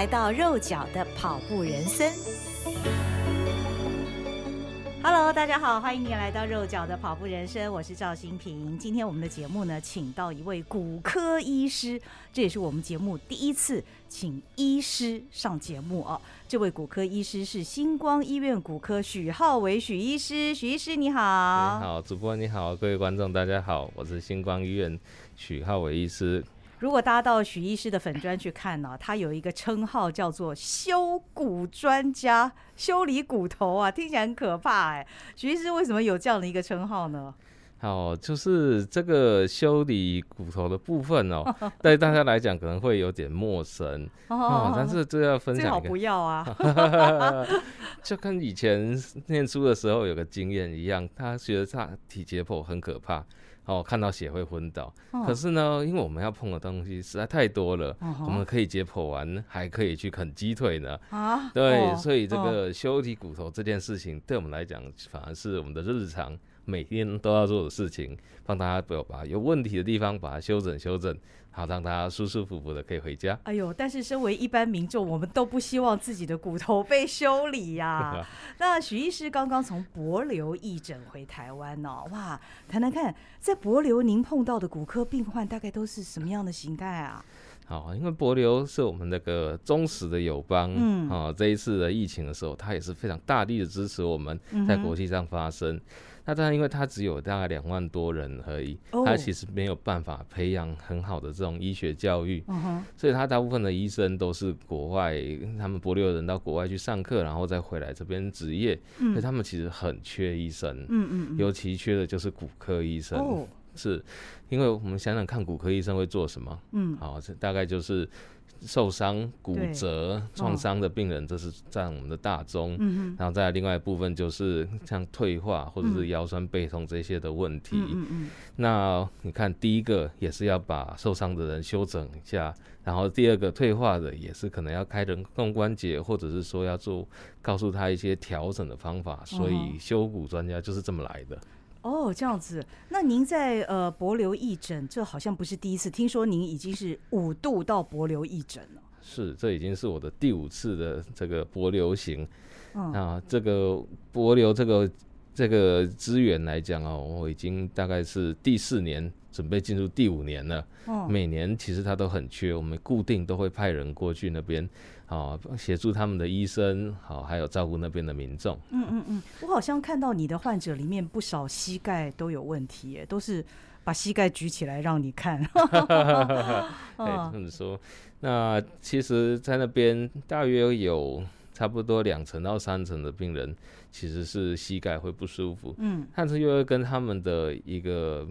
来到肉脚的跑步人生。Hello，大家好，欢迎您来到肉脚的跑步人生，我是赵新平。今天我们的节目呢，请到一位骨科医师，这也是我们节目第一次请医师上节目哦。这位骨科医师是星光医院骨科许浩伟许医师，许医师你好。你好，主播你好，各位观众大家好，我是星光医院许浩伟医师。如果大家到许医师的粉专去看呢，他有一个称号叫做修骨专家，修理骨头啊，听起来很可怕哎。许医师为什么有这样的一个称号呢？好，就是这个修理骨头的部分哦，对大家来讲可能会有点陌生哦，但是这要分享一个，最好不要啊，就跟以前念书的时候有个经验一样，他觉得他体解剖很可怕哦，看到血会昏倒，可是呢，因为我们要碰的东西实在太多了，我们可以解剖完，还可以去啃鸡腿呢啊，对，所以这个修理骨头这件事情对我们来讲，反而是我们的日常。每天都要做的事情，帮大家把把有问题的地方把它修整修整，好让大家舒舒服服的可以回家。哎呦，但是身为一般民众，我们都不希望自己的骨头被修理呀、啊。那许医师刚刚从博流义诊回台湾哦，哇，谈谈看，在博流您碰到的骨科病患大概都是什么样的形态啊？好，因为博流是我们那个忠实的友邦，嗯，啊，这一次的疫情的时候，他也是非常大力的支持我们在国际上发声。嗯那当然，因为他只有大概两万多人而已，他其实没有办法培养很好的这种医学教育，所以他大部分的医生都是国外，他们帛琉人到国外去上课，然后再回来这边执业，所以他们其实很缺医生，尤其缺的就是骨科医生，是因为我们想想看，骨科医生会做什么？嗯，好，这大概就是。受伤、骨折、创伤的病人，这是占我们的大宗。嗯，然后再另外一部分就是像退化或者是腰酸背痛这些的问题。嗯嗯。那你看，第一个也是要把受伤的人修整一下，然后第二个退化的也是可能要开人工关节，或者是说要做告诉他一些调整的方法。所以修骨专家就是这么来的。哦，这样子。那您在呃博流义诊，这好像不是第一次。听说您已经是五度到博流义诊了。是，这已经是我的第五次的这个博流行。嗯、啊，这个帛琉这个这个资源来讲哦，我已经大概是第四年，准备进入第五年了。哦、每年其实它都很缺，我们固定都会派人过去那边。好，协助他们的医生，好，还有照顾那边的民众。嗯嗯嗯，我好像看到你的患者里面不少膝盖都有问题，耶，都是把膝盖举起来让你看。可以这么说，那其实，在那边大约有差不多两成到三成的病人其实是膝盖会不舒服。嗯，但是又会跟他们的一个。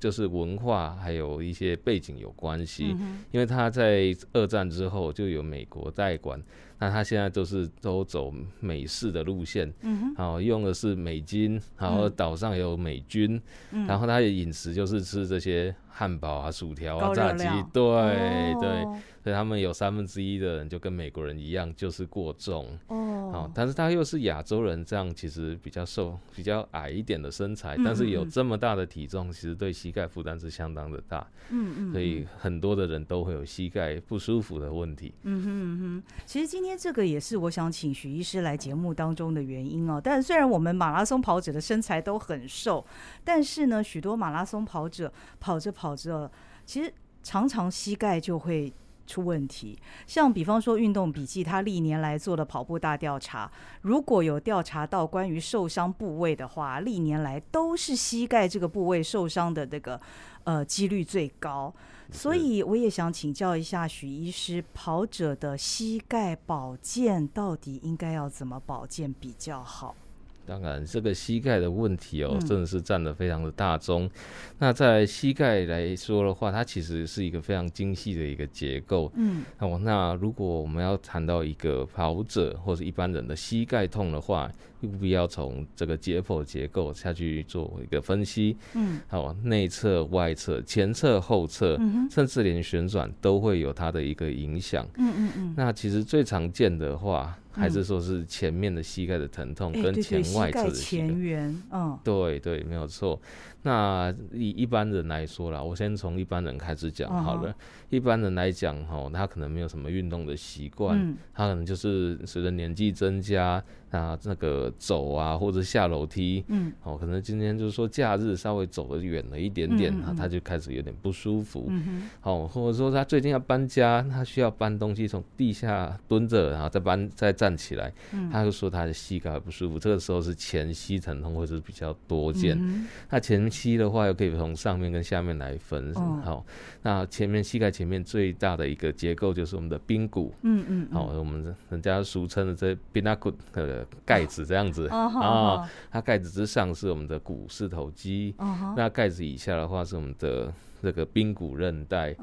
就是文化还有一些背景有关系，因为他在二战之后就有美国代管，那他现在都是都走美式的路线，然后用的是美金，然后岛上有美军，嗯然后他的饮食就是吃这些汉堡啊、薯条啊、炸鸡，对对。所以他们有三分之一的人就跟美国人一样，就是过重哦。好，但是他又是亚洲人，这样其实比较瘦、比较矮一点的身材，但是有这么大的体重，其实对膝盖负担是相当的大。嗯嗯。所以很多的人都会有膝盖不舒服的问题。嗯哼嗯哼。其实今天这个也是我想请许医师来节目当中的原因哦。但虽然我们马拉松跑者的身材都很瘦，但是呢，许多马拉松跑者跑着跑着，其实常常膝盖就会。出问题，像比方说运动笔记，他历年来做的跑步大调查，如果有调查到关于受伤部位的话，历年来都是膝盖这个部位受伤的这个呃几率最高。所以我也想请教一下许医师，跑者的膝盖保健到底应该要怎么保健比较好？当然，这个膝盖的问题哦，真的是占了非常的大宗。嗯、那在膝盖来说的话，它其实是一个非常精细的一个结构。嗯，哦，那如果我们要谈到一个跑者或者一般人的膝盖痛的话，务必要从这个解剖结构下去做一个分析。嗯，好，内侧、外侧、前侧、后侧，嗯、甚至连旋转都会有它的一个影响。嗯嗯嗯。那其实最常见的话，还是说是前面的膝盖的疼痛跟前外侧的膝盖前缘。嗯，对对，没有错。那以一般人来说啦，我先从一般人开始讲好了。Uh. 一般人来讲，哈，他可能没有什么运动的习惯，嗯、他可能就是随着年纪增加，啊，那个走啊或者下楼梯，嗯，哦，可能今天就是说假日稍微走得远了一点点，嗯嗯他就开始有点不舒服，嗯哼，哦，或者说他最近要搬家，他需要搬东西从地下蹲着，然后再搬再站起来，嗯、他就说他的膝盖不舒服，这个时候是前膝疼痛或者是比较多见，嗯、那前膝的话又可以从上面跟下面来分，哦，好，那前面膝盖。前面最大的一个结构就是我们的髌骨，嗯嗯，好，我们人家俗称的这髌那骨的盖子这样子。啊，它盖子之上是我们的股四头肌，那盖子以下的话是我们的这个髌骨韧带，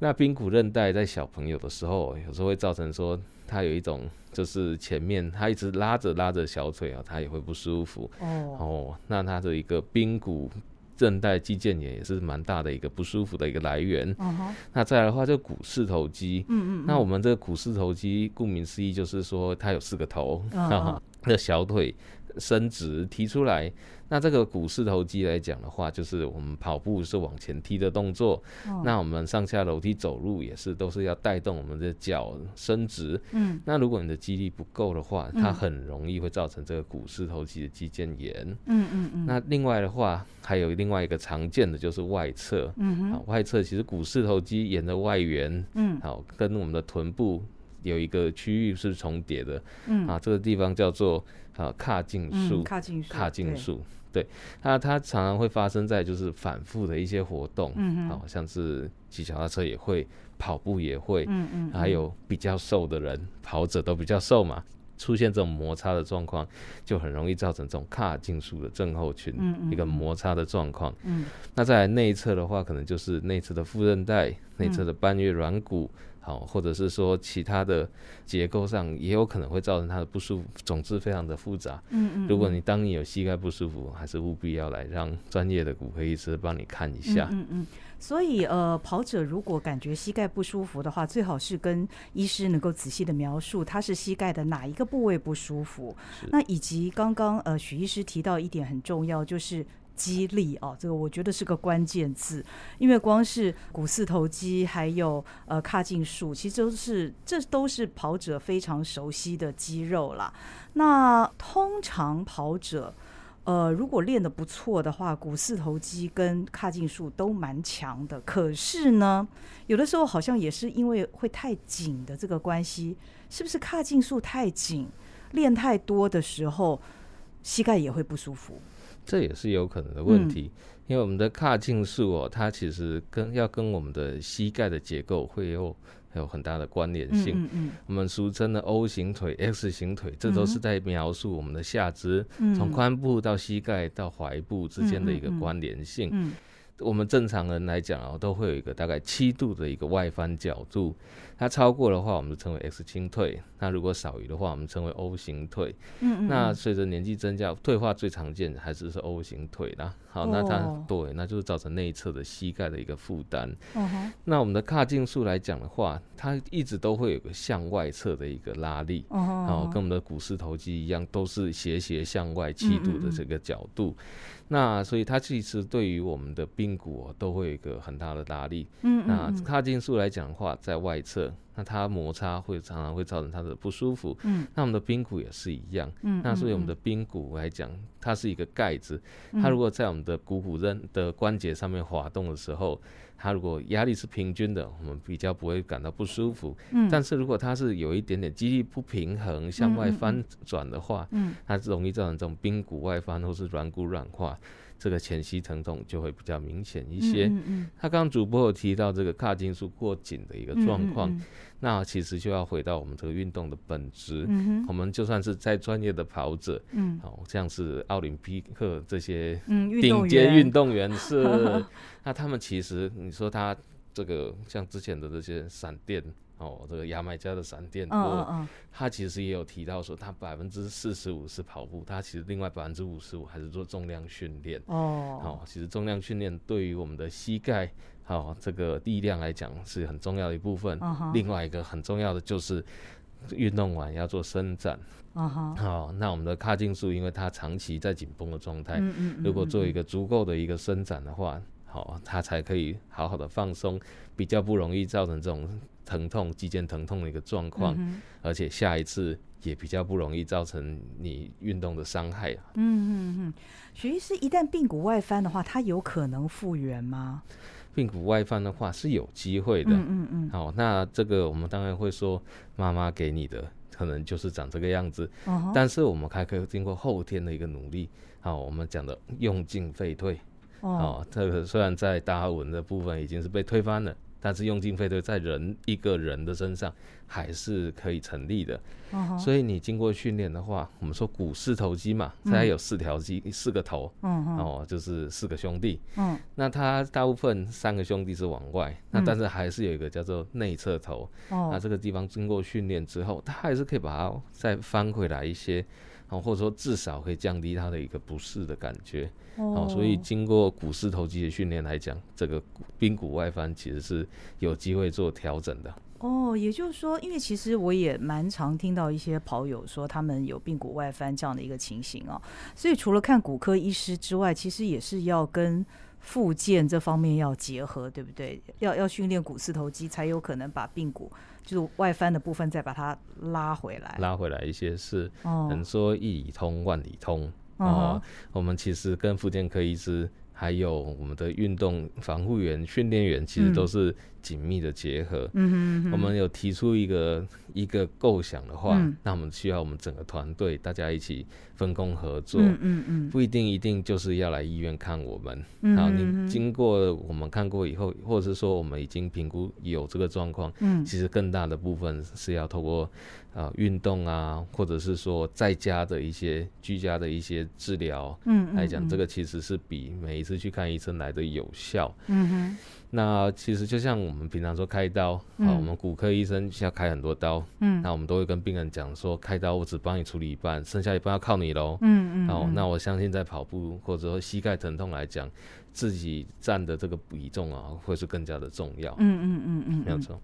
那髌骨韧带在小朋友的时候，有时候会造成说他有一种就是前面他一直拉着拉着小腿啊，他也会不舒服哦，那他的一个髌骨。韧带肌腱炎也是蛮大的一个不舒服的一个来源。Uh huh. 那再来的话，就股四头肌。嗯嗯。那我们这个股四头肌，顾名思义就是说它有四个头。Uh huh. 那小腿伸直提出来。那这个股四头肌来讲的话，就是我们跑步是往前踢的动作。哦、那我们上下楼梯走路也是，都是要带动我们的脚伸直。嗯。那如果你的肌力不够的话，它很容易会造成这个股四头肌的肌腱炎。嗯嗯嗯。那另外的话，还有另外一个常见的就是外侧。嗯哼。啊，外侧其实股四头肌沿着外缘，嗯，好，跟我们的臀部有一个区域是重叠的。嗯。啊，这个地方叫做啊髂胫束。髂胫束。髂胫束。对，那它常常会发生在就是反复的一些活动，嗯好哼像是骑脚踏车也会，跑步也会，嗯嗯，还有比较瘦的人，跑者都比较瘦嘛，出现这种摩擦的状况，就很容易造成这种髂胫束的症候群，一个摩擦的状况，嗯，那在内侧的话，可能就是内侧的副韧带，内侧的半月软骨。好，或者是说其他的结构上也有可能会造成他的不舒服，总之非常的复杂。嗯嗯。如果你当你有膝盖不舒服，还是务必要来让专业的骨科医师帮你看一下。嗯嗯。所以呃，跑者如果感觉膝盖不舒服的话，最好是跟医师能够仔细的描述他是膝盖的哪一个部位不舒服。那以及刚刚呃许医师提到一点很重要，就是。肌力哦，这个我觉得是个关键字，因为光是股四头肌，还有呃髂胫束，其实都是这都是跑者非常熟悉的肌肉啦。那通常跑者，呃，如果练得不错的话，股四头肌跟髂胫束都蛮强的。可是呢，有的时候好像也是因为会太紧的这个关系，是不是髂胫束太紧，练太多的时候，膝盖也会不舒服？这也是有可能的问题，嗯、因为我们的髂胫束哦，它其实跟要跟我们的膝盖的结构会有有很大的关联性。嗯嗯嗯、我们俗称的 O 型腿、X 型腿，这都是在描述我们的下肢从髋部到膝盖到踝部之间的一个关联性。我们正常人来讲啊，都会有一个大概七度的一个外翻角度，它超过的话，我们就称为 X 型腿；那如果少于的话，我们称为 O 型腿。嗯，嗯，那随着年纪增加，退化最常见的还是是 O 型腿啦。好，那它、哦、对，那就是造成内侧的膝盖的一个负担。那我们的髂胫束来讲的话，它一直都会有个向外侧的一个拉力。哦，跟我们的股四头肌一样，都是斜斜向外七度的这个角度。嗯嗯嗯那所以它其实对于我们的髌骨都会有一个很大的拉力。嗯，嗯，嗯，那髂胫束来讲的话，在外侧，那它摩擦会常常会造成它的不舒服。嗯，那我们的髌骨也是一样。嗯，嗯，那所以我们的髌骨来讲，它是一个盖子。它如果在我们的股骨韧的关节上面滑动的时候，它如果压力是平均的，我们比较不会感到不舒服。嗯，但是如果它是有一点点肌力不平衡向外翻转的话，嗯，它容易造成这种髌骨外翻或是软骨软化。这个前膝疼痛就会比较明显一些。嗯嗯嗯，他刚刚主播有提到这个髂胫束过紧的一个状况，那其实就要回到我们这个运动的本质。嗯、我们就算是再专业的跑者，嗯，哦，像是奥林匹克这些顶尖运动员是，嗯、那他们其实你说他这个像之前的这些闪电。哦，这个牙买加的闪电他其实也有提到说，他百分之四十五是跑步，他其实另外百分之五十五还是做重量训练。哦，好、哦，其实重量训练对于我们的膝盖，好、哦、这个力量来讲是很重要的一部分。哦、另外一个很重要的就是运动完要做伸展。好、哦哦，那我们的髂胫束，因为它长期在紧绷的状态，嗯嗯嗯、如果做一个足够的一个伸展的话，好、哦，它才可以好好的放松，比较不容易造成这种。疼痛、肌腱疼痛的一个状况，嗯、而且下一次也比较不容易造成你运动的伤害啊。嗯嗯嗯，徐医师，一旦髌骨外翻的话，它有可能复原吗？髌骨外翻的话是有机会的。嗯嗯嗯。好，那这个我们当然会说，妈妈给你的可能就是长这个样子。哦、但是我们还可以经过后天的一个努力。好，我们讲的用进废退。哦。好，这个虽然在达尔文的部分已经是被推翻了。但是用进废退在人一个人的身上还是可以成立的，uh. 所以你经过训练的话，我们说股四头肌嘛，它有四条肌，嗯、四个头，uh huh. 哦，就是四个兄弟，uh huh. 那它大部分三个兄弟是往外，uh. 那但是还是有一个叫做内侧头，uh huh. 那这个地方经过训练之后，它还是可以把它再翻回来一些。或者说至少可以降低它的一个不适的感觉，哦，所以经过股四头肌的训练来讲，这个髌骨外翻其实是有机会做调整的。哦，也就是说，因为其实我也蛮常听到一些跑友说他们有髌骨外翻这样的一个情形哦，所以除了看骨科医师之外，其实也是要跟复健这方面要结合，对不对？要要训练股四头肌，才有可能把髌骨。就是外翻的部分，再把它拉回来，拉回来一些是，能说一里通万里通。哦。哦，我们其实跟复健科医师，还有我们的运动防护员、训练员，其实都是紧密的结合。嗯哼，我们有提出一个一个构想的话，嗯、那我们需要我们整个团队大家一起分工合作。嗯嗯，嗯不一定一定就是要来医院看我们。嗯，然后你经过我们看过以后，或者是说我们已经评估有这个状况，嗯，其实更大的部分是要透过啊运动啊，或者是说在家的一些居家的一些治疗，嗯，来讲，这个其实是比每一次去看医生来的有效。嗯哼。那其实就像我们平常说开刀，嗯、啊，我们骨科医生需要开很多刀，嗯，那我们都会跟病人讲说，开刀我只帮你处理一半，剩下一半要靠你喽，嗯嗯，哦，那我相信在跑步或者说膝盖疼痛来讲，自己占的这个比重啊，会是更加的重要，嗯嗯嗯嗯，嗯嗯没有错。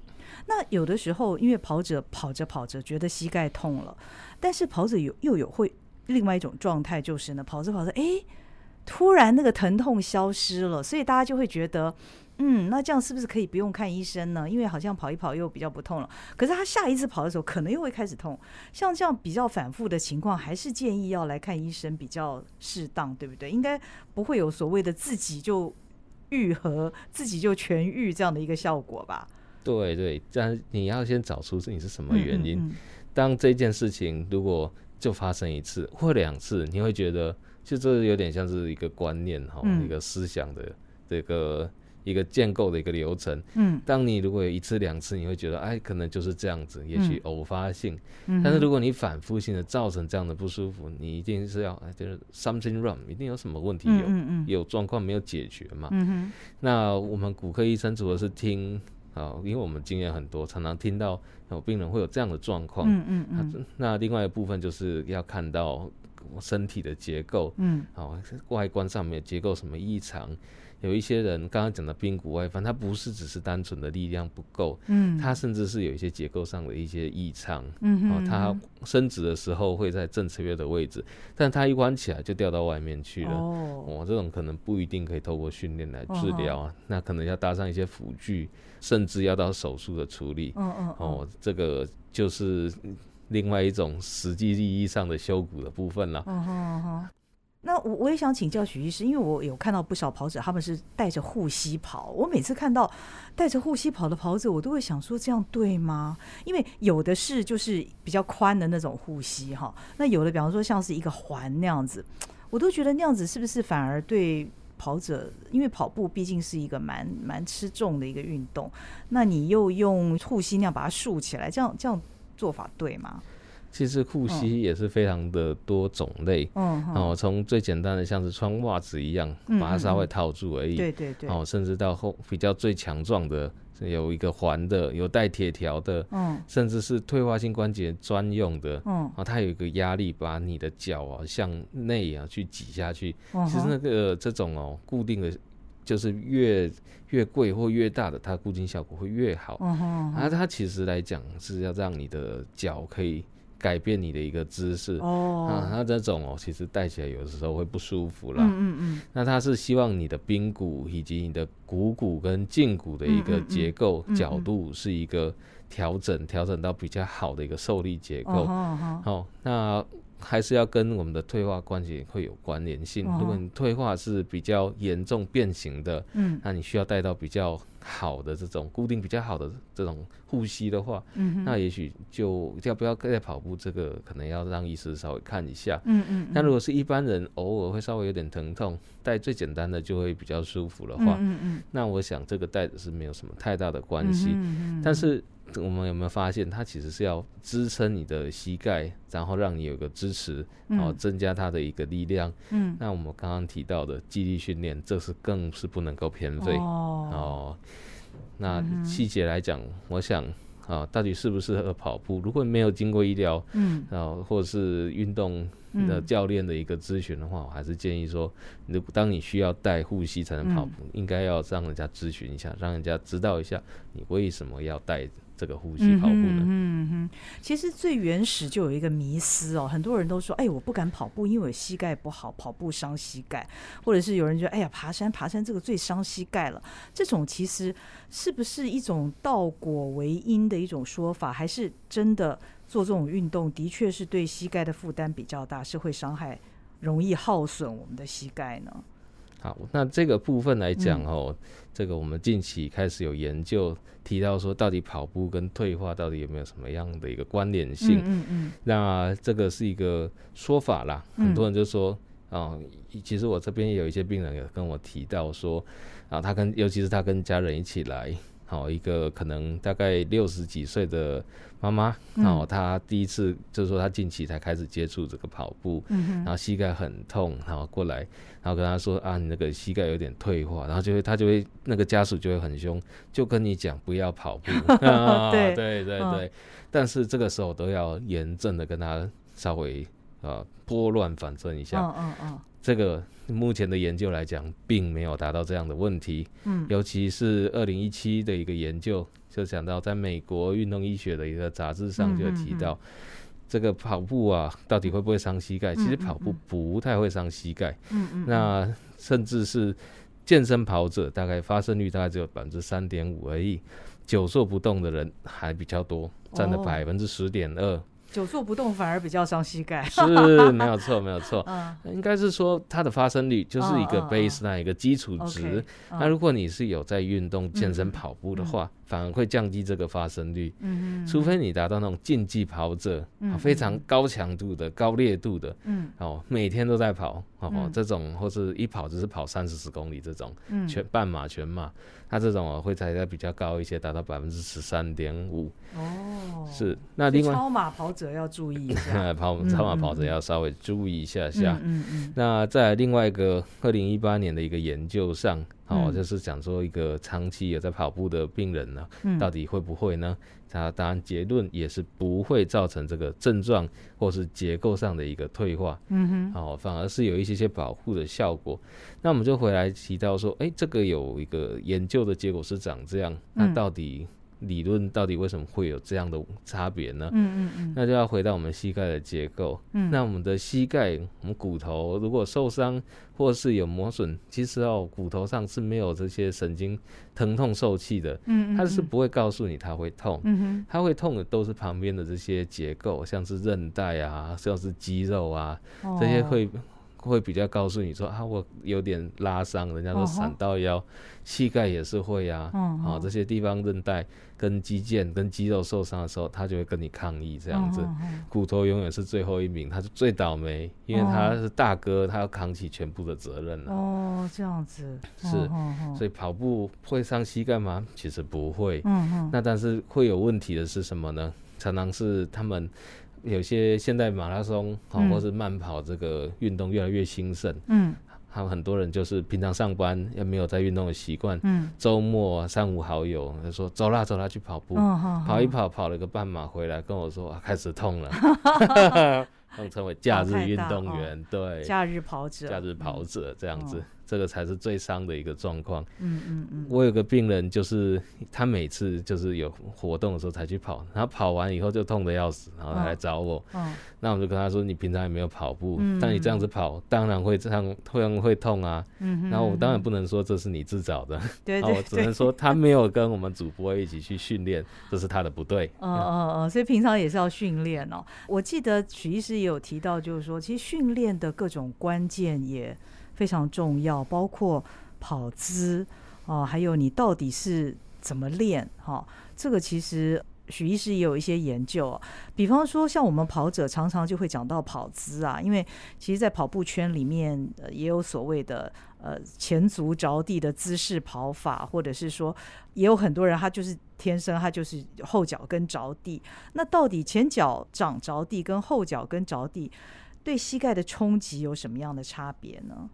那有的时候，因为跑者跑着跑着觉得膝盖痛了，但是跑者有又有会另外一种状态，就是呢，跑着跑着，哎，突然那个疼痛消失了，所以大家就会觉得。嗯，那这样是不是可以不用看医生呢？因为好像跑一跑又比较不痛了。可是他下一次跑的时候，可能又会开始痛。像这样比较反复的情况，还是建议要来看医生比较适当，对不对？应该不会有所谓的自己就愈合、自己就痊愈这样的一个效果吧？对对，但你要先找出你是什么原因。嗯嗯嗯，当这件事情如果就发生一次或两次，你会觉得就这有点像是一个观念哈，嗯、一个思想的这个。一个建构的一个流程，嗯，当你如果有一次两次，你会觉得哎，可能就是这样子，也许偶发性，嗯，但是如果你反复性的造成这样的不舒服，你一定是要就是 something wrong，一定有什么问题有，嗯嗯，有状况没有解决嘛，那我们骨科医生主要是听啊，因为我们经验很多，常常听到有病人会有这样的状况，嗯嗯嗯，那另外一部分就是要看到身体的结构，嗯，好，外观上面结构什么异常。有一些人刚刚讲的髌骨外翻，它不是只是单纯的力量不够，嗯，它甚至是有一些结构上的一些异常，嗯哼，它伸直的时候会在正侧的位置，但它一弯起来就掉到外面去了，哦，哦，这种可能不一定可以透过训练来治疗啊，哦，那可能要搭上一些辅具，甚至要到手术的处理，哦哦，哦，这个就是另外一种实际意义上的修骨的部分了，哦哦那我我也想请教许医师，因为我有看到不少跑者，他们是带着护膝跑。我每次看到带着护膝跑的跑者，我都会想说，这样对吗？因为有的是就是比较宽的那种护膝哈，那有的比方说像是一个环那样子，我都觉得那样子是不是反而对跑者，因为跑步毕竟是一个蛮蛮吃重的一个运动，那你又用护膝那样把它竖起来，这样这样做法对吗？其实护膝也是非常的多种类，嗯，哦，从最简单的像是穿袜子一样，把它稍微套住而已，对对对，哦，甚至到后比较最强壮的，有一个环的，有带铁条的，嗯，甚至是退化性关节专用的，嗯，啊，它有一个压力把你的脚啊向内啊去挤下去，其实那个这种哦固定的，就是越越贵或越大的，它固定效果会越好，嗯哼，啊，它其实来讲是要让你的脚可以。改变你的一个姿势哦，啊，那这种哦，其实戴起来有的时候会不舒服啦。嗯嗯嗯。那它是希望你的髌骨以及你的股骨跟胫骨的一个结构、嗯嗯、角度是一个调整，调整到比较好的一个受力结构。哦，好，那还是要跟我们的退化关节会有关联性。如果你退化是比较严重变形的，嗯，那你需要戴到比较。好的这种固定比较好的这种护膝的话，嗯，那也许就要不要再跑步，这个可能要让医师稍微看一下。嗯嗯。那如果是一般人偶尔会稍微有点疼痛，戴最简单的就会比较舒服的话，嗯嗯，那我想这个戴的是没有什么太大的关系。嗯嗯。但是我们有没有发现，它其实是要支撑你的膝盖，然后让你有个支持，然后增加它的一个力量。嗯。那我们刚刚提到的肌力训练，这是更是不能够偏废哦。哦那细节来讲，嗯、我想啊，到底适不适合跑步？如果没有经过医疗，嗯，然后或者是运动的教练的一个咨询的话，嗯、我还是建议说，当你需要带护膝才能跑步，嗯、应该要让人家咨询一下，让人家知道一下你为什么要带。这个呼吸跑步呢？嗯哼，其实最原始就有一个迷思哦，很多人都说，哎，我不敢跑步，因为我膝盖不好，跑步伤膝盖，或者是有人觉得，哎呀，爬山爬山这个最伤膝盖了。这种其实是不是一种倒果为因的一种说法，还是真的做这种运动的确是对膝盖的负担比较大，是会伤害，容易耗损我们的膝盖呢？好，那这个部分来讲哦，嗯、这个我们近期开始有研究提到说，到底跑步跟退化到底有没有什么样的一个关联性？嗯嗯，嗯那这个是一个说法啦，很多人就说啊、其实我这边也有一些病人有跟我提到说，啊，他跟尤其是他跟家人一起来。好，一个可能大概六十几岁的妈妈，然后她第一次就是说她近期才开始接触这个跑步，嗯、然后膝盖很痛，然后过来，然后跟她说啊，你那个膝盖有点退化，然后就会她就会那个家属就会很凶，就跟你讲不要跑步，啊、对对对但是这个时候都要严正的跟她稍微啊拨乱反正一下，嗯嗯嗯这个目前的研究来讲，并没有达到这样的问题。嗯，尤其是二零一七的一个研究，就讲到在美国运动医学的一个杂志上就提到，这个跑步啊，到底会不会伤膝盖？其实跑步不太会伤膝盖。嗯嗯。那甚至是健身跑者，大概发生率大概只有百分之三点五而已，久坐不动的人还比较多，占了百分之十点二。久坐不动反而比较伤膝盖，是 没有错，没有错。嗯，应该是说它的发生率就是一个 base 那一个基础值。那如果你是有在运动、健身、跑步的话，反而会降低这个发生率。嗯，除非你达到那种竞技跑者，非常高强度的、高烈度的，嗯，哦，每天都在跑，哦，这种或是一跑就是跑三四十公里这种，全半马、全马，它这种会才在比较高一些，达到百分之十三点五。哦，是。那另外超马跑者要注意一下，跑超马跑者要稍微注意一下下。嗯嗯。那在另外一个二零一八年的一个研究上。哦，就是讲说一个长期有在跑步的病人呢，到底会不会呢？他当然结论也是不会造成这个症状或是结构上的一个退化。嗯哼，哦，反而是有一些些保护的效果。那我们就回来提到说，哎，这个有一个研究的结果是长这样，那到底？理论到底为什么会有这样的差别呢？嗯嗯嗯，那就要回到我们膝盖的结构。嗯，那我们的膝盖，我们骨头如果受伤或是有磨损，其实哦，骨头上是没有这些神经疼痛受器的。嗯，它是不会告诉你它会痛。嗯哼，它会痛的都是旁边的这些结构，像是韧带啊，像是肌肉啊，这些会会比较告诉你说啊，我有点拉伤，人家说闪到腰，uh. 膝盖也是会啊，啊、uh 这些地方韧带跟肌腱跟肌肉受伤的时候，他就会跟你抗议这样子。Uh. 骨头永远是最后一名，他是最倒霉，因为他是大哥，他要扛起全部的责任了。哦，uh. 这样子是，uh. 所以跑步会伤膝盖吗？其实不会。嗯嗯、uh，huh. 那但是会有问题的是什么呢？常常是他们。有些现在马拉松啊，或是慢跑这个运动越来越兴盛，嗯，还有很多人就是平常上班也没有在运动的习惯，嗯，周末啊，三五好友就说走啦走啦去跑步，哦、跑一跑跑了个半马回来跟我说、啊、开始痛了，称为假日运动员，哦、对，假日跑者，假日跑者这样子。哦这个才是最伤的一个状况。嗯嗯嗯。我有个病人，就是他每次就是有活动的时候才去跑，然后跑完以后就痛得要死，然后他来找我。哦。那我就跟他说：“你平常也没有跑步，嗯。但你这样子跑，当然会这样，会会痛啊。”嗯。然后我当然不能说这是你自找的。对 对。我只能说他没有跟我们主播一起去训练，这是他的不对。哦哦哦，所以平常也是要训练哦。我记得许医师也有提到，就是说，其实训练的各种关键也。非常重要，包括跑姿啊，还有你到底是怎么练哈？这个其实许医师也有一些研究，比方说像我们跑者常常就会讲到跑姿啊，因为其实，在跑步圈里面也有所谓的呃前足着地的姿势跑法，或者是说也有很多人他就是天生他就是后脚跟着地，那到底前脚掌着地跟后脚跟着地，对膝盖的冲击有什么样的差别呢？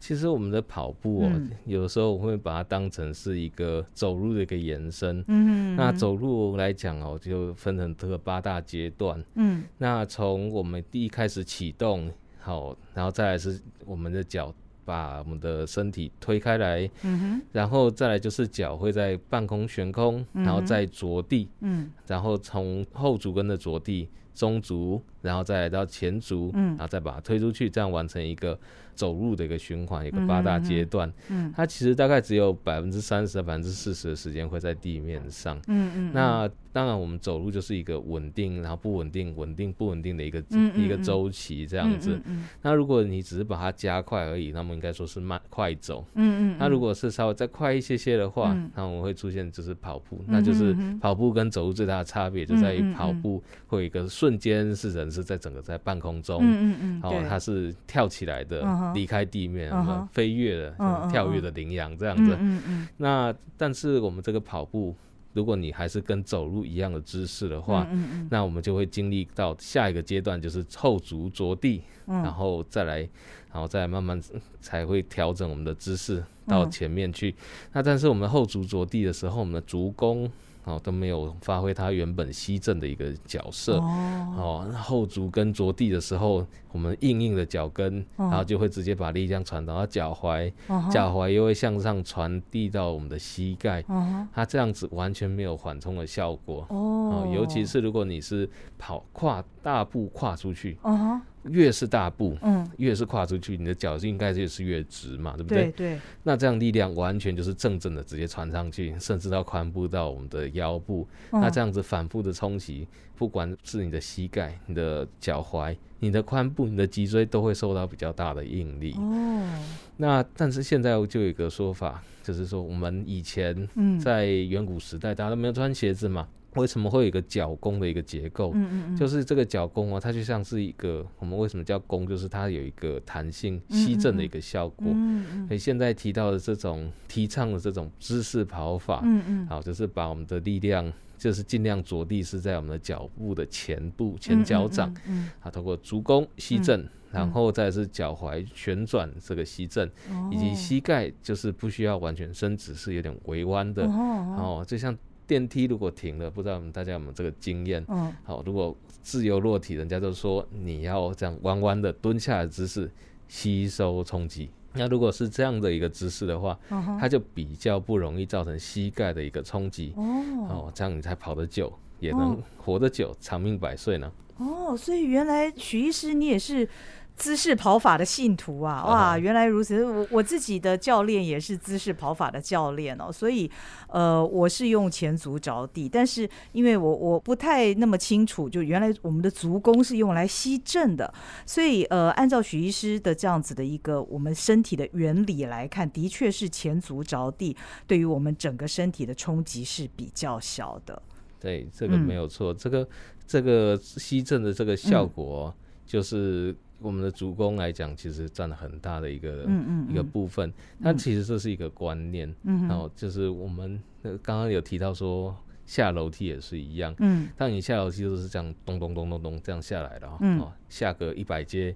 其实我们的跑步哦，嗯、有的时候我会把它当成是一个走路的一个延伸。嗯哼，那走路来讲哦，就分成这个八大阶段。嗯，那从我们第一开始启动，好，然后再来是我们的脚把我们的身体推开来。嗯哼，然后再来就是脚会在半空悬空，然后再着地。嗯，然后从后足跟的着地。中足，然后再来到前足，嗯，然后再把它推出去，这样完成一个走路的一个循环，一个八大阶段。嗯，它其实大概只有百分之三十到百分之四十的时间会在地面上。嗯嗯，那当然我们走路就是一个稳定，然后不稳定，稳定不稳定的一个一个周期这样子。那如果你只是把它加快而已，那么应该说是慢快走。嗯嗯，那如果是稍微再快一些些的话，那我们会出现就是跑步，那就是跑步跟走路最大的差别就在于跑步会有一个。瞬间是人是在整个在半空中，嗯嗯嗯，哦，它是跳起来的，离开地面，飞跃的，跳跃的羚羊这样子，嗯嗯，那但是我们这个跑步，如果你还是跟走路一样的姿势的话，嗯那我们就会经历到下一个阶段，就是后足着地，然后再来，然后再慢慢才会调整我们的姿势到前面去。那但是我们后足着地的时候，我们的足弓。哦，都没有发挥它原本吸震的一个角色。哦，哦，后足跟着地的时候，我们硬硬的脚跟，哦、然后就会直接把力量传导到脚踝，哦、脚踝又会向上传递到我们的膝盖。哦、它这样子完全没有缓冲的效果。哦，哦，尤其是如果你是跑跨大步跨出去。哦越是大步，嗯，越是跨出去，你的脚应该就是越直嘛，对不对？对对。那这样力量完全就是正正的直接传上去，甚至到髋部到我们的腰部。嗯、那这样子反复的冲击，不管是你的膝盖、你的脚踝、你的髋部、你的脊椎，都会受到比较大的应力。哦。那但是现在就有一个说法，就是说我们以前在远古时代，大家都没有穿鞋子嘛。为什么会有一个脚弓的一个结构？嗯嗯嗯，就是这个脚弓啊，它就像是一个我们为什么叫弓，就是它有一个弹性吸震的一个效果。嗯嗯，所以现在提到的这种提倡的这种姿势跑法，嗯嗯，好，就是把我们的力量，就是尽量着地是在我们的脚部的前部前脚掌，嗯，啊，通过足弓吸震，然后再是脚踝旋转这个吸震，以及膝盖就是不需要完全伸直，是有点微弯的，哦，就像。电梯如果停了，不知道大家有没有这个经验？嗯，好，如果自由落体，人家就说你要这样弯弯的蹲下来的姿势吸收冲击。那如果是这样的一个姿势的话，它就比较不容易造成膝盖的一个冲击。哦，这样你才跑得久，也能活得久，长命百岁呢。哦，所以原来许医师你也是姿势跑法的信徒啊，哇，原来如此！我我自己的教练也是姿势跑法的教练哦，所以呃，我是用前足着地，但是因为我我不太那么清楚，就原来我们的足弓是用来吸震的，所以呃，按照许医师的这样子的一个我们身体的原理来看，的确是前足着地对于我们整个身体的冲击是比较小的。对，这个没有错，嗯、这个这个吸震的这个效果就是。嗯我们的足弓来讲，其实占了很大的一个嗯嗯嗯一个部分。那其实这是一个观念，嗯，然后就是我们刚刚有提到说下楼梯也是一样，嗯，当你下楼梯就是这样咚咚咚咚咚这样下来的哦，嗯，下个一百阶、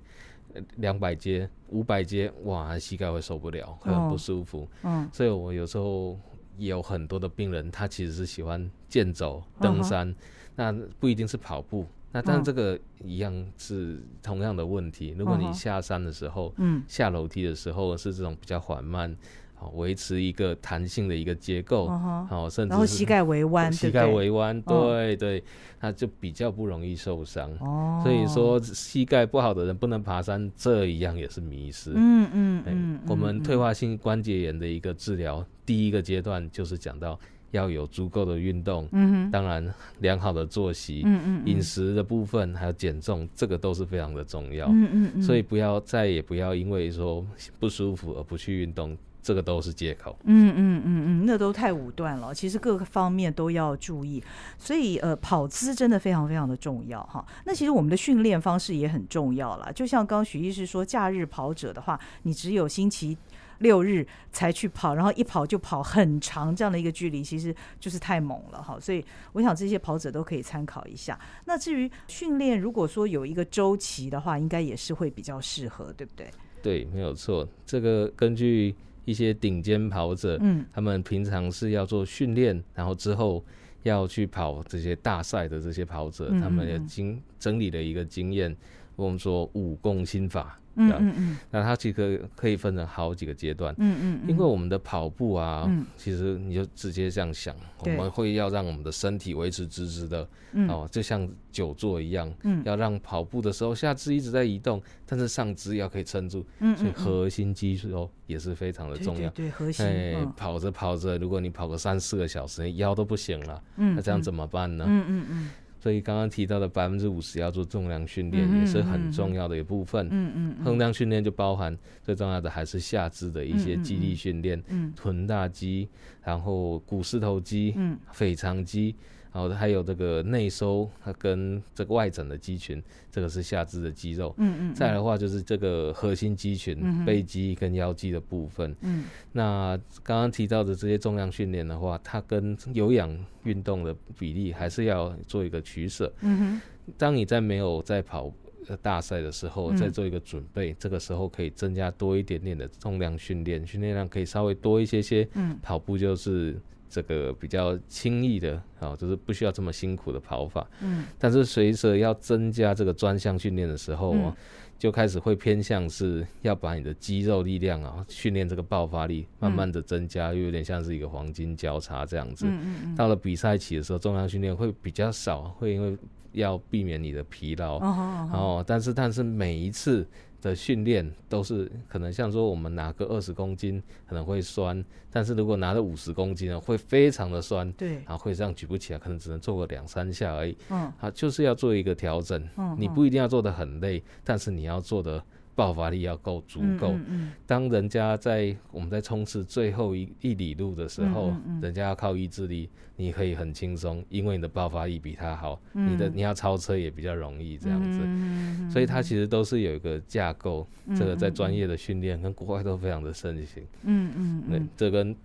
两百阶、五百阶，哇，膝盖会受不了，会很不舒服，嗯，所以我有时候也有很多的病人，他其实是喜欢健走、登山，那不一定是跑步。那但是这个一样是同样的问题。如果你下山的时候，嗯，下楼梯的时候是这种比较缓慢，好维持一个弹性的一个结构，好，甚至然后膝盖微弯，膝盖微弯，对对，那就比较不容易受伤。哦，所以说膝盖不好的人不能爬山，这一样也是迷失。嗯嗯嗯，我们退化性关节炎的一个治疗，第一个阶段就是讲到。要有足够的运动，嗯哼，当然良好的作息，嗯嗯，饮食的部分还有减重，这个都是非常的重要，嗯嗯嗯，所以不要再也不要因为说不舒服而不去运动，这个都是借口，嗯嗯嗯。嗯，那都太武断了，其实各个方面都要注意，所以呃，跑姿真的非常非常的重要哈。那其实我们的训练方式也很重要啦，就像刚刚许医师说，假日跑者的话，你只有星期六日才去跑，然后一跑就跑很长这样的一个距离，其实就是太猛了哈。所以我想这些跑者都可以参考一下。那至于训练，如果说有一个周期的话，应该也是会比较适合，对不对？对，没有错。这个根据一些顶尖跑者，嗯，他们平常是要做训练，然后之后要去跑这些大赛的这些跑者，他们也经整理了一个经验，我们说五共心法。嗯嗯嗯，那它其实可以分成好几个阶段。嗯嗯，因为我们的跑步啊，嗯、其实你就直接这样想，我们会要让我们的身体维持直直的，嗯、哦，就像久坐一样，嗯，要让跑步的时候下肢一直在移动，但是上肢要可以撑住，嗯，所以核心肌肉也是非常的重要。对，对，对，核心。哎，嗯、跑着跑着，如果你跑个三四个小时，腰都不行了，嗯，那这样怎么办呢？嗯嗯嗯。所以刚刚提到的百分之五十要做重量训练，也是很重要的一部分。嗯嗯，重量训练就包含最重要的还是下肢的一些肌力训练，嗯，臀大肌，然后股四头肌，嗯，腓肠肌。然后还有这个内收，它跟这个外展的肌群，这个是下肢的肌肉。嗯嗯。再来的话就是这个核心肌群，嗯、背肌跟腰肌的部分。嗯。那刚刚提到的这些重量训练的话，它跟有氧运动的比例还是要做一个取舍。嗯哼。当你在没有在跑大赛的时候，再做一个准备，嗯、这个时候可以增加多一点点的重量训练，训练量可以稍微多一些些。嗯。跑步就是。这个比较轻易的啊，就是不需要这么辛苦的跑法。嗯，但是随着要增加这个专项训练的时候啊，嗯、就开始会偏向是要把你的肌肉力量啊，训练这个爆发力，慢慢的增加，又有点像是一个黄金交叉这样子。嗯嗯嗯。到了比赛期的时候，重量训练会比较少，会因为要避免你的疲劳。哦，哦，但是但是每一次。的训练都是可能像说我们拿个二十公斤可能会酸，但是如果拿了五十公斤呢，会非常的酸，对，然后会这样举不起来，可能只能做个两三下而已。嗯，啊，就是要做一个调整。嗯，你不一定要做的很累，但是你要做的。爆发力要够足够。嗯嗯嗯、当人家在我们在冲刺最后一一里路的时候，人家要靠意志力，你可以很轻松，因为你的爆发力比他好，嗯、你的你要超车也比较容易这样子。所以它其实都是有一个架构，嗯、这个在专业的训练跟国外都非常的盛行。嗯嗯，那、嗯、这跟。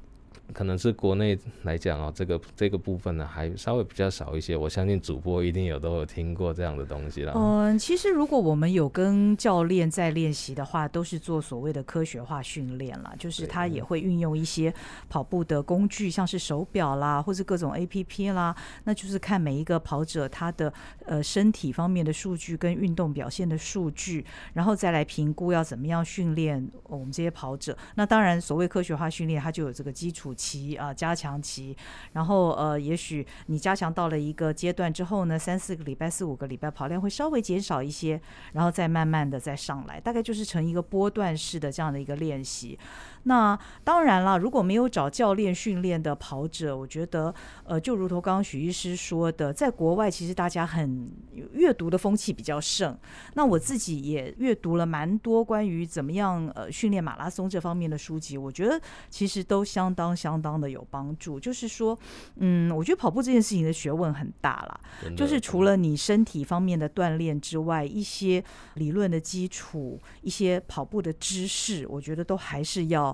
可能是国内来讲哦，这个这个部分呢还稍微比较少一些。我相信主播一定有都有听过这样的东西了。嗯，其实如果我们有跟教练在练习的话，都是做所谓的科学化训练了，就是他也会运用一些跑步的工具，像是手表啦，或是各种 APP 啦，那就是看每一个跑者他的呃身体方面的数据跟运动表现的数据，然后再来评估要怎么样训练我们这些跑者。那当然，所谓科学化训练，它就有这个基础。期啊、加强期，然后呃，也许你加强到了一个阶段之后呢，三四个礼拜、四五个礼拜跑量会稍微减少一些，然后再慢慢的再上来，大概就是成一个波段式的这样的一个练习。那当然了，如果没有找教练训练的跑者，我觉得，呃，就如同刚刚许医师说的，在国外其实大家很阅读的风气比较盛。那我自己也阅读了蛮多关于怎么样呃训练马拉松这方面的书籍，我觉得其实都相当相当的有帮助。就是说，嗯，我觉得跑步这件事情的学问很大啦，就是除了你身体方面的锻炼之外，一些理论的基础，一些跑步的知识，我觉得都还是要。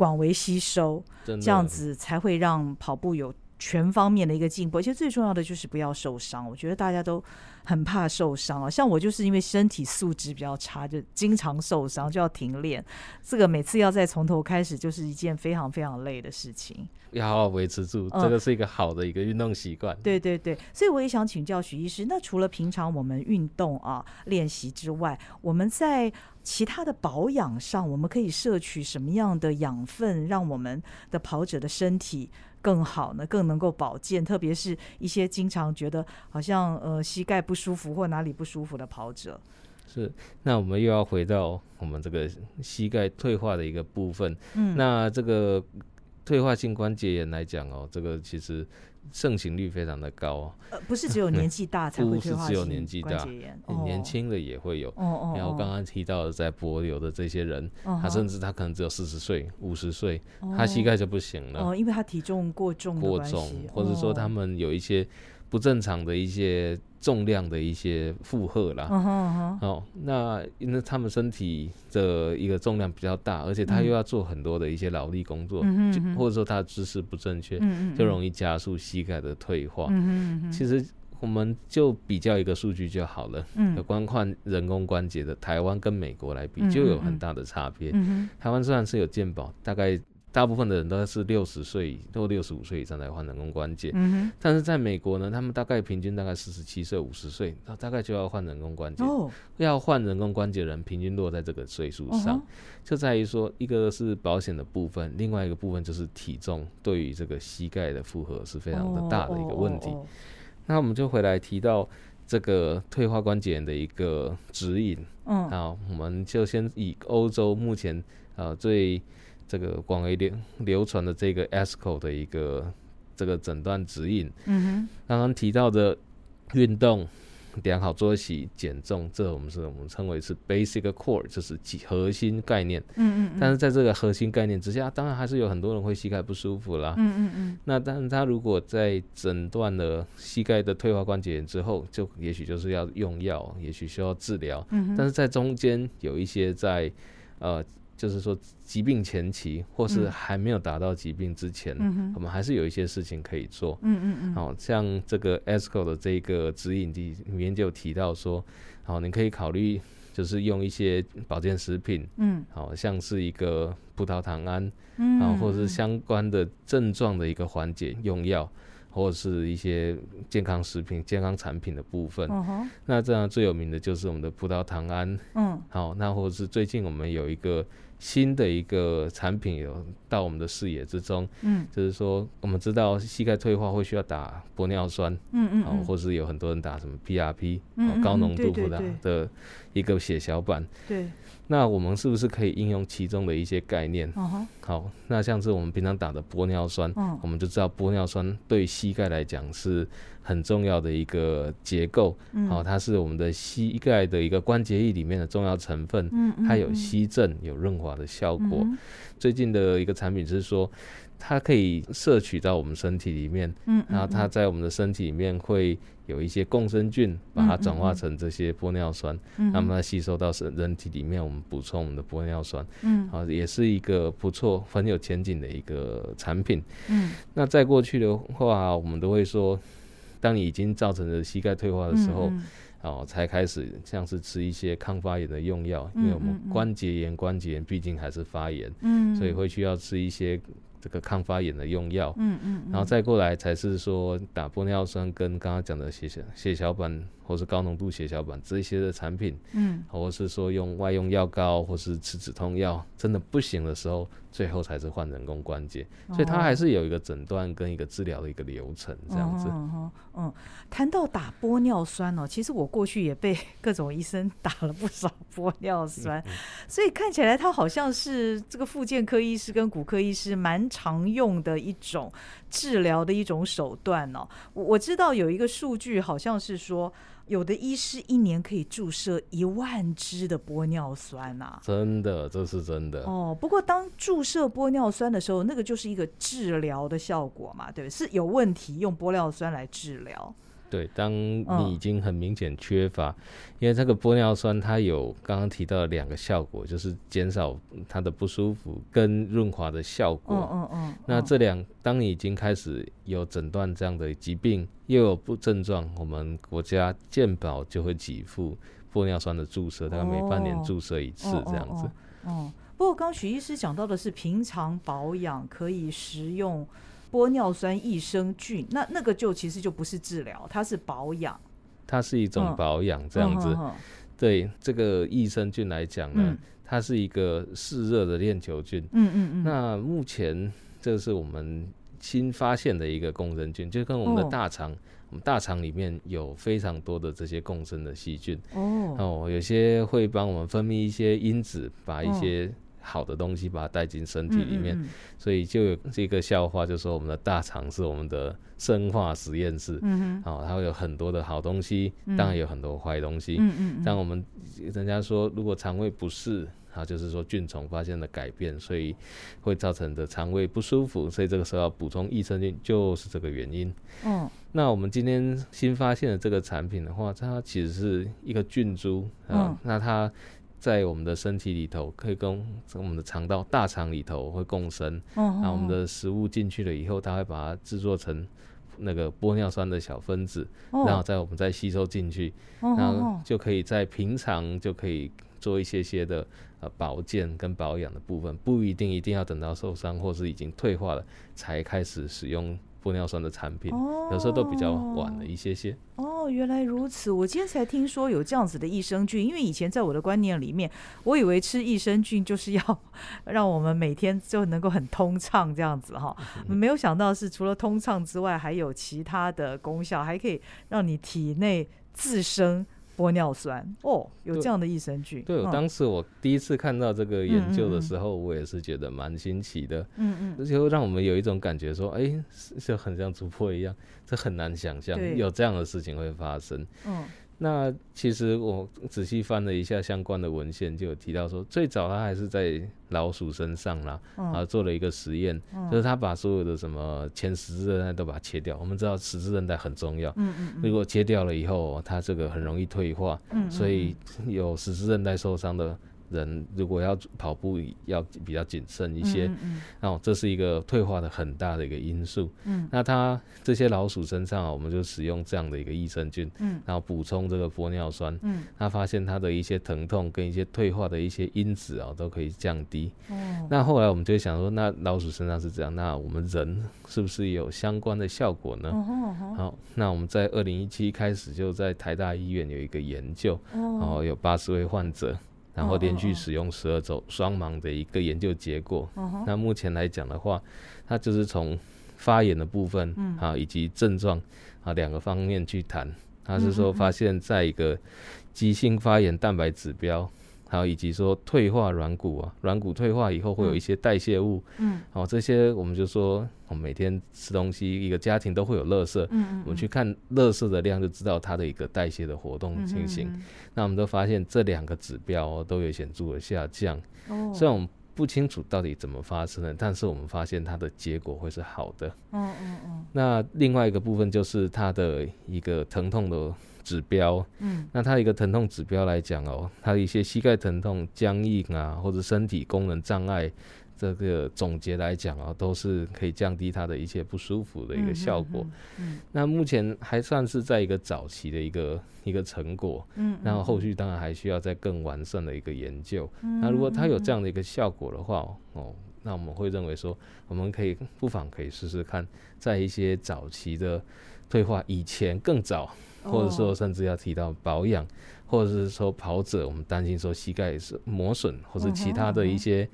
广为吸收，这样子才会让跑步有全方面的一个进步。而且最重要的就是不要受伤。我觉得大家都很怕受伤啊，像我就是因为身体素质比较差，就经常受伤，就要停练。这个每次要再从头开始，就是一件非常非常累的事情。要好好维持住，这个是一个好的一个运动习惯。对对对，所以我也想请教许医师，那除了平常我们运动啊练习之外，我们在其他的保养上，我们可以摄取什么样的养分，让我们的跑者的身体更好呢？更能够保健，特别是一些经常觉得好像呃膝盖不舒服或哪里不舒服的跑者。是，那我们又要回到我们这个膝盖退化的一个部分。嗯，那这个退化性关节炎来讲哦，这个其实。盛行率非常的高哦，呃，不是只有年纪大才会 退化性关节炎，不是只有年纪大，年轻的也会有。哦，然后刚刚提到的在柏流的这些人，他甚至他可能只有四十岁、五十岁，他膝盖就不行了。哦，因为他体重过重，过重，或者说他们有一些。不正常的一些重量的一些负荷啦，uh huh, uh huh. 哦，那因为他们身体的一个重量比较大，而且他又要做很多的一些劳力工作，嗯、就或者说他的姿势不正确，嗯、就容易加速膝盖的退化。嗯、其实我们就比较一个数据就好了，嗯、有关换人工关节的，台湾跟美国来比就有很大的差别。嗯、台湾虽然是有健保，大概。大部分的人都是六十岁或六十五岁以上才换人工关节，嗯、但是在美国呢，他们大概平均大概四十七岁、五十岁，那大概就要换人工关节。哦、要换人工关节的人平均落在这个岁数上，哦、就在于说，一个是保险的部分，另外一个部分就是体重对于这个膝盖的负荷是非常的大的一个问题。哦哦哦、那我们就回来提到这个退化关节炎的一个指引。嗯，好，我们就先以欧洲目前呃最。这个广为流流传的这个 ASCO 的一个这个诊断指引，嗯哼，刚刚提到的运动、良好作息、减重，这我们是我们称为是 basic core，就是核心概念，嗯嗯。但是在这个核心概念之下，当然还是有很多人会膝盖不舒服啦，嗯嗯嗯。那但是他如果在诊断了膝盖的退化关节炎之后，就也许就是要用药，也许需要治疗，嗯哼。但是在中间有一些在呃。就是说，疾病前期或是还没有达到疾病之前，嗯、我们还是有一些事情可以做。嗯嗯嗯。好，像这个 ESCO 的这个指引里面就有提到说，好，你可以考虑就是用一些保健食品，嗯，好像是一个葡萄糖胺，嗯，啊，或者是相关的症状的一个缓解用药，或者是一些健康食品、健康产品的部分。那这样最有名的就是我们的葡萄糖胺。嗯。好，那或者是最近我们有一个。新的一个产品有到我们的视野之中，嗯，就是说我们知道膝盖退化会需要打玻尿酸，嗯嗯，嗯，或是有很多人打什么 PRP，嗯，高浓度葡萄的一个血小板，对。那我们是不是可以应用其中的一些概念？哦、uh huh. 好，那像是我们平常打的玻尿酸，嗯，我们就知道玻尿酸对膝盖来讲是很重要的一个结构，嗯，好，它是我们的膝盖的一个关节液里面的重要成分，嗯，它有吸震、有润滑的效果。嗯、最近的一个产品是说。它可以摄取到我们身体里面，嗯，然后它在我们的身体里面会有一些共生菌，把它转化成这些玻尿酸，嗯，那么它吸收到身人体里面，我们补充我们的玻尿酸，嗯，啊，也是一个不错、很有前景的一个产品，嗯，那在过去的话，我们都会说，当你已经造成了膝盖退化的时候，哦，才开始像是吃一些抗发炎的用药，因为我们关节炎、关节炎毕竟还是发炎，嗯，所以会需要吃一些。这个抗发炎的用药，嗯嗯，然后再过来才是说打玻尿酸跟刚刚讲的血小血小板或是高浓度血小板这些的产品，嗯，或是说用外用药膏，或是吃止痛药，真的不行的时候，最后才是换人工关节，所以它还是有一个诊断跟一个治疗的一个流程这样子。嗯，嗯，谈到打玻尿酸哦，其实我过去也被各种医生打了不少玻尿酸，所以看起来它好像是这个复健科医师跟骨科医师蛮常用的一种治疗的一种手段哦。我我知道有一个数据，好像是说。有的医师一年可以注射一万支的玻尿酸呐、啊，真的，这是真的哦。不过当注射玻尿酸的时候，那个就是一个治疗的效果嘛，对不对？是有问题用玻尿酸来治疗。对，当你已经很明显缺乏，嗯、因为这个玻尿酸它有刚刚提到的两个效果，就是减少它的不舒服跟润滑的效果。嗯嗯嗯。那这两，当你已经开始有诊断这样的疾病，又有不症状，我们国家健保就会给付玻尿酸的注射，大概每半年注射一次这样子。哦、不过刚许医师讲到的是平常保养可以食用。玻尿酸益生菌，那那个就其实就不是治疗，它是保养，它是一种保养这样子。嗯嗯嗯、对这个益生菌来讲呢，嗯、它是一个嗜热的链球菌。嗯嗯嗯。那目前这是我们新发现的一个共生菌，就跟我们的大肠，哦、我们大肠里面有非常多的这些共生的细菌。哦。哦，有些会帮我们分泌一些因子，把一些、哦。好的东西把它带进身体里面，嗯。嗯嗯，所以就有这个笑话，就说我们的大肠是我们的生化实验室，嗯哼，哦，它会有很多的好东西，当然有很多坏东西，嗯嗯，但我们人家说，如果肠胃不适，啊，就是说菌丛发现了改变，所以会造成的肠胃不舒服，所以这个时候要补充益生菌，就是这个原因。嗯，那我们今天新发现的这个产品的话，它其实是一个菌株啊，那它。在我们的身体里头，可以跟我们的肠道、大肠里头会共生。然后我们的食物进去了以后，它会把它制作成那个玻尿酸的小分子，然后在我们再吸收进去，然后就可以在平常就可以做一些些的呃保健跟保养的部分，不一定一定要等到受伤或是已经退化了才开始使用。玻尿酸的产品，有时候都比较晚了一些些。哦，原来如此，我今天才听说有这样子的益生菌，因为以前在我的观念里面，我以为吃益生菌就是要 让我们每天就能够很通畅这样子哈，没有想到是除了通畅之外，还有其他的功效，还可以让你体内自生。玻尿酸哦，有这样的益生菌。对，我当时我第一次看到这个研究的时候，我也是觉得蛮新奇的。嗯嗯，而且会让我们有一种感觉说，哎、欸，就很像突破一样，这很难想象有这样的事情会发生。嗯。那其实我仔细翻了一下相关的文献，就有提到说，最早他还是在老鼠身上啦，啊，做了一个实验，就是他把所有的什么前十字韧带都把它切掉。我们知道十字韧带很重要，如果切掉了以后，它这个很容易退化，嗯所以有十字韧带受伤的。人如果要跑步，要比较谨慎一些，嗯嗯，然后这是一个退化的很大的一个因素。嗯，那它这些老鼠身上啊，我们就使用这样的一个益生菌，嗯，然后补充这个玻尿酸，嗯，那发现它的一些疼痛跟一些退化的一些因子啊，都可以降低。哦，那后来我们就想说，那老鼠身上是这样，那我们人是不是有相关的效果呢？哦，好，那我们在二零一七开始就在台大医院有一个研究，哦，然后有八十位患者。然后连续使用十二周，双盲的一个研究结果。Uh-huh. 那目前来讲的话，它就是从发炎的部分啊，以及症状啊两个方面去谈。它是说发现在一个急性发炎蛋白指标。还有以及说退化软骨啊，软骨退化以后会有一些代谢物，嗯，好、哦，这些我们就说，我们每天吃东西，一个家庭都会有垃圾，嗯，嗯，我们去看垃圾的量就知道它的一个代谢的活动情形。那我们都发现这两个指标、哦、都有显著的下降。哦，虽然我们不清楚到底怎么发生的，但是我们发现它的结果会是好的。嗯嗯嗯。那另外一个部分就是它的一个疼痛的。指标，嗯，那它一个疼痛指标来讲哦，它一些膝盖疼痛、僵硬啊，或者身体功能障碍，这个总结来讲啊，都是可以降低它的一些不舒服的一个效果。嗯，那目前还算是在一个早期的一个一个成果，嗯，然后后续当然还需要再更完善的一个研究。嗯那如果它有这样的一个效果的话，哦。那我们会认为说，我们可以不妨可以试试看，在一些早期的退化以前更早，或者说甚至要提到保养，或者是说跑者，我们担心说膝盖是磨损，或者其他的一些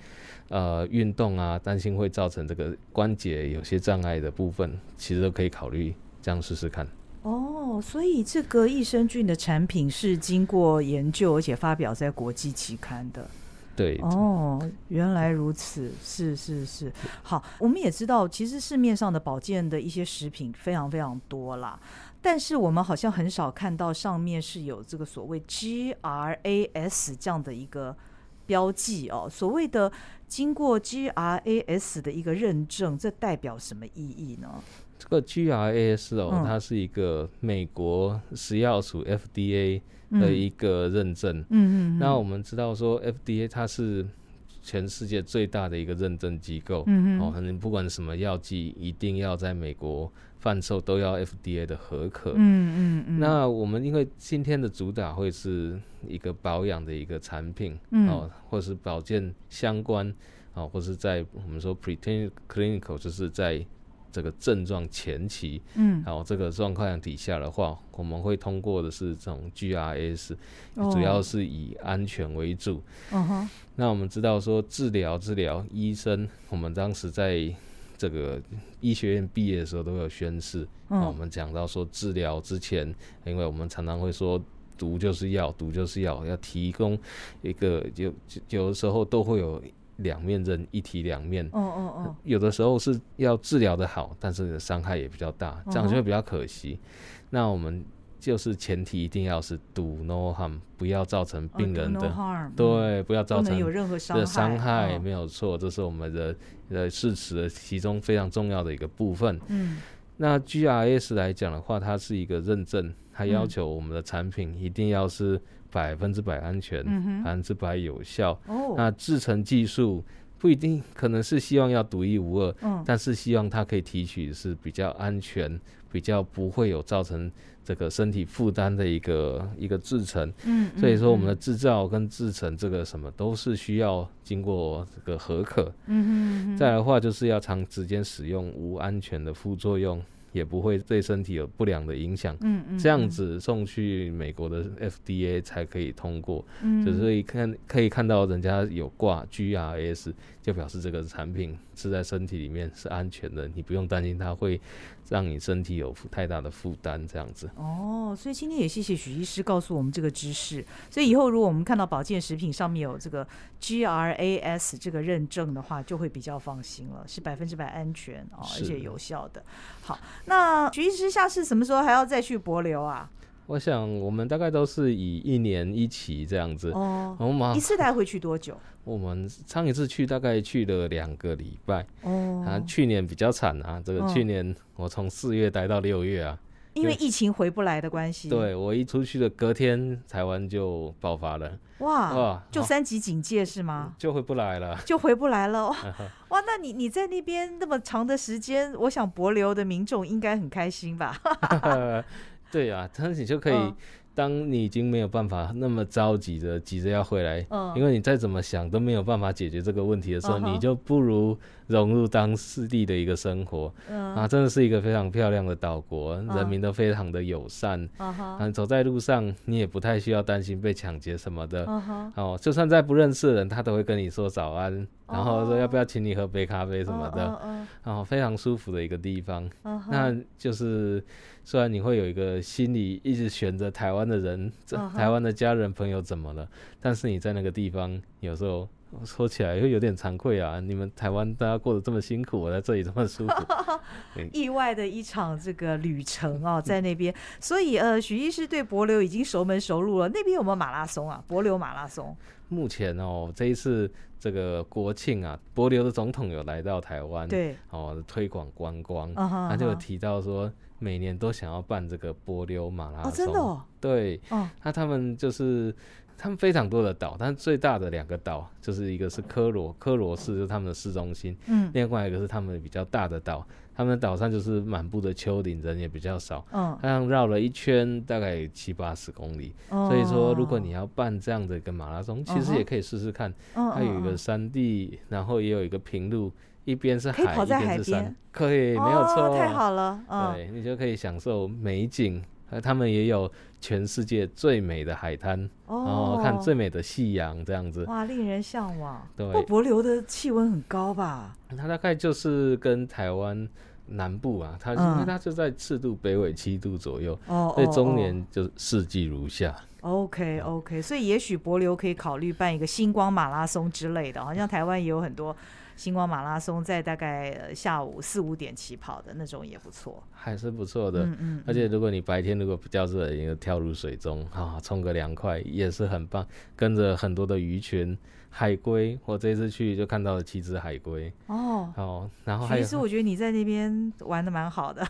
呃运动啊，担心会造成这个关节有些障碍的部分，其实都可以考虑这样试试看。哦，所以这个益生菌的产品是经过研究，而且发表在国际期刊的。对哦，原来如此，是是是。好，我们也知道，其实市面上的保健的一些食品非常非常多啦，但是我们好像很少看到上面是有这个所谓 GRAS 这样的一个标记哦。所谓的经过 GRAS 的一个认证，这代表什么意义呢？这个 GRAS 哦，嗯、它是一个美国食药署 FDA。的一个认证，嗯嗯，那我们知道说 FDA 它是全世界最大的一个认证机构，嗯嗯，哦，可能不管什么药剂，一定要在美国贩售都要 FDA 的合可，嗯嗯嗯。那我们因为今天的主打会是一个保养的一个产品，嗯，哦，或是保健相关，哦，或是在我们说 preclinical 就是在。这个症状前期，嗯，然后这个状况底下的话，我们会通过的是这种 GRS，主要是以安全为主。那我们知道说治疗治疗，医生，我们当时在这个医学院毕业的时候都有宣誓。嗯，我们讲到说治疗之前，因为我们常常会说毒就是药，毒就是药，要提供一个有有的时候都会有。两面刃，一体两面。哦哦哦，有的时候是要治疗的好，但是伤害也比较大，这样就会比较可惜。哦、那我们就是前提一定要是 do no harm，不要造成病人的、哦 no、harm, 对，不要造成有任何伤的伤害，没有错，这是我们的呃誓词的其中非常重要的一个部分。嗯，那 GRS 来讲的话，它是一个认证，它要求我们的产品一定要是。百分之百安全，百分之百有效。哦，那制成技术不一定，可能是希望要独一无二，嗯，但是希望它可以提取是比较安全，比较不会有造成这个身体负担的一个一个制成。嗯，所以说我们的制造跟制成这个什么都是需要经过这个合可。嗯哼，再来的话就是要长时间使用，无安全的副作用。也不会对身体有不良的影响，嗯嗯，这样子送去美国的 FDA 才可以通过，嗯，就是一看可以看到人家有挂 GRS，就表示这个产品是在身体里面是安全的，你不用担心它会让你身体有太大的负担，这样子。哦，所以今天也谢谢许医师告诉我们这个知识，所以以后如果我们看到保健食品上面有这个 GRAS 这个认证的话，就会比较放心了，是百分之百安全哦，而且有效的。好。那许医师下次什么时候还要再去博流啊？我想我们大概都是以一年一期这样子哦。我们一次带回去多久？我们上一次去大概去了两个礼拜哦。啊，去年比较惨啊，这个去年我从四月待到六月啊。因为疫情回不来的关系，对，我一出去的隔天，台湾就爆发了。哇哇，就三级警戒是吗？就回不来了，就回不来了。哇，那你你在那边那么长的时间，我想博流的民众应该很开心吧？对呀、啊，但是你就可以。嗯当你已经没有办法那么着急的急着要回来，因为你再怎么想都没有办法解决这个问题的时候，你就不如融入当地的一个生活。啊，真的是一个非常漂亮的岛国，人民都非常的友善。啊，走在路上你也不太需要担心被抢劫什么的。哦，就算在不认识的人，他都会跟你说早安，然后说要不要请你喝杯咖啡什么的。然后非常舒服的一个地方。那就是。虽然你会有一个心里一直悬着台湾的人，这台湾的家人朋友怎么了？但是你在那个地方，有时候说起来又有点惭愧啊。你们台湾大家过得这么辛苦，我在这里这么舒服。意外的一场这个旅程哦，在那边。所以呃，许医师对博流已经熟门熟路了。那边有没有马拉松啊？帛琉马拉松？目前哦，这一次这个国庆啊，帛流的总统有来到台湾，对，哦，推广观光，他就有提到说。每年都想要办这个波流马拉松，哦，真的哦？对，哦，那他们就是他们非常多的岛，但是最大的两个岛就是一个是科罗，科罗市就是他们的市中心，嗯，另外一个是他们比较大的岛，他们岛上就是满布的丘陵，人也比较少，嗯，这样绕了一圈大概七八十公里，哦，所以说如果你要办这样的一个马拉松，其实也可以试试看，它有一个山地，然后也有一个平路。一边是海，一边是山，可以，没有错，哦，太好了，嗯，对，你就可以享受美景。他们也有全世界最美的海滩，哦，然后看最美的夕阳，这样子，哇，令人向往。对，帛琉的气温很高吧？它大概就是跟台湾南部啊，它因为它就在赤度北纬七度左右，哦，所以中年就四季如夏。OK OK，所以也许博流可以考虑办一个星光马拉松之类的，好像台湾也有很多。星光马拉松在大概下午四五点起跑的那种也不错，还是不错的。嗯嗯。而且如果你白天如果比较热，你就跳入水中啊，冲个凉快也是很棒。跟着很多的鱼群、海龟，我这次去就看到了七只海龟。哦。哦，然后还有。其实我觉得你在那边玩的蛮好的。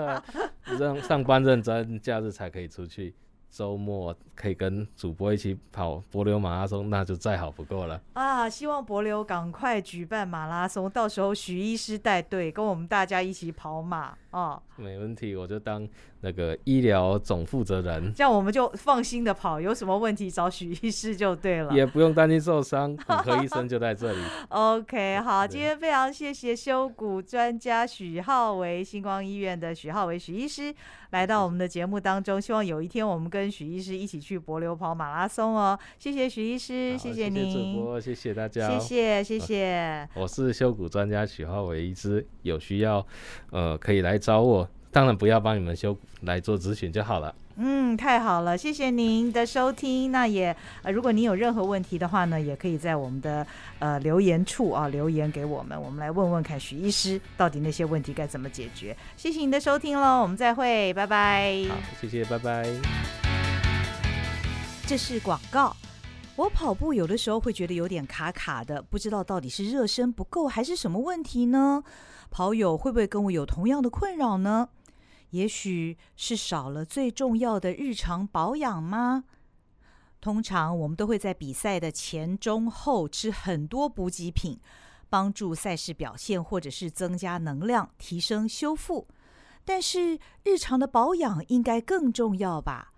上上班认真，假日才可以出去。周末可以跟主播一起跑柏流马拉松，那就再好不过了啊！希望柏流赶快举办马拉松，到时候许医师带队跟我们大家一起跑马啊！没问题，我就当那个医疗总负责人，这样我们就放心的跑，有什么问题找许医师就对了，也不用担心受伤，骨科医生就在这里。OK，好，今天非常谢谢修骨专家许浩维，星光医院的许浩维许医师来到我们的节目当中，希望有一天我们跟许医师一起去柏流跑马拉松哦。谢谢许医师，谢谢您，谢谢主播，谢谢大家，谢谢谢谢。我是修骨专家许浩维医师，有需要呃可以来找我。当然不要帮你们修来做咨询就好了。嗯，太好了，谢谢您的收听。那也呃，如果您有任何问题的话呢，也可以在我们的呃留言处啊留言给我们，我们来问问看许医师到底那些问题该怎么解决。谢谢您的收听喽，我们再会，拜拜。好，谢谢，拜拜。这是广告。我跑步有的时候会觉得有点卡卡的，不知道到底是热身不够还是什么问题呢？跑友会不会跟我有同样的困扰呢？也许是少了最重要的日常保养吗？通常我们都会在比赛的前、中、后吃很多补给品，帮助赛事表现，或者是增加能量、提升修复。但是日常的保养应该更重要吧？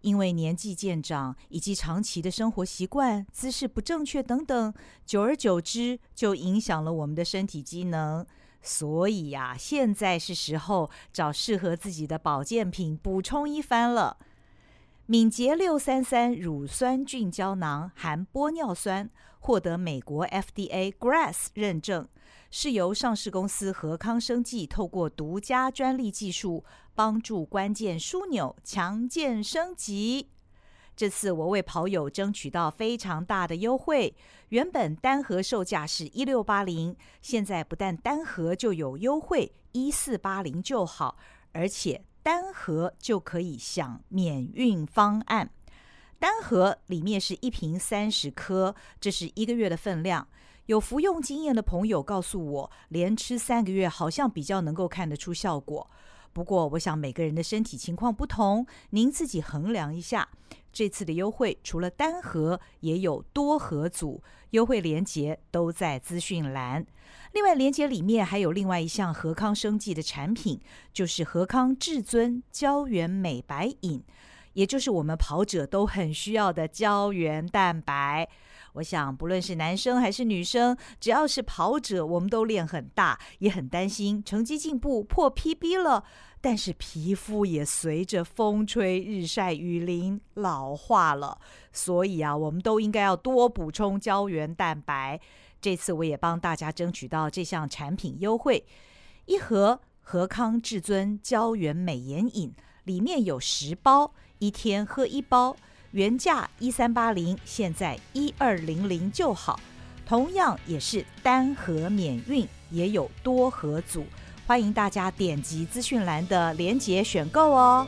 因为年纪渐长，以及长期的生活习惯、姿势不正确等等，久而久之就影响了我们的身体机能。所以呀、啊，现在是时候找适合自己的保健品补充一番了。敏捷六三三乳酸菌胶囊含玻尿酸，获得美国 FDA GRAS 认证，是由上市公司和康生技透过独家专利技术，帮助关键枢纽强健升级。这次我为跑友争取到非常大的优惠，原本单盒售价是一六八零，现在不但单盒就有优惠，一四八零就好，而且单盒就可以享免运方案。单盒里面是一瓶三十颗，这是一个月的分量。有服用经验的朋友告诉我，连吃三个月好像比较能够看得出效果。不过，我想每个人的身体情况不同，您自己衡量一下。这次的优惠除了单盒，也有多盒组，优惠链接都在资讯栏。另外，链接里面还有另外一项和康生技的产品，就是和康至尊胶原美白饮，也就是我们跑者都很需要的胶原蛋白。我想，不论是男生还是女生，只要是跑者，我们都练很大，也很担心成绩进步破 PB 了。但是皮肤也随着风吹日晒雨淋老化了，所以啊，我们都应该要多补充胶原蛋白。这次我也帮大家争取到这项产品优惠，一盒和康至尊胶原美颜饮里面有十包，一天喝一包，原价一三八零，现在一二零零就好。同样也是单盒免运，也有多盒组。欢迎大家点击资讯栏的链接选购哦。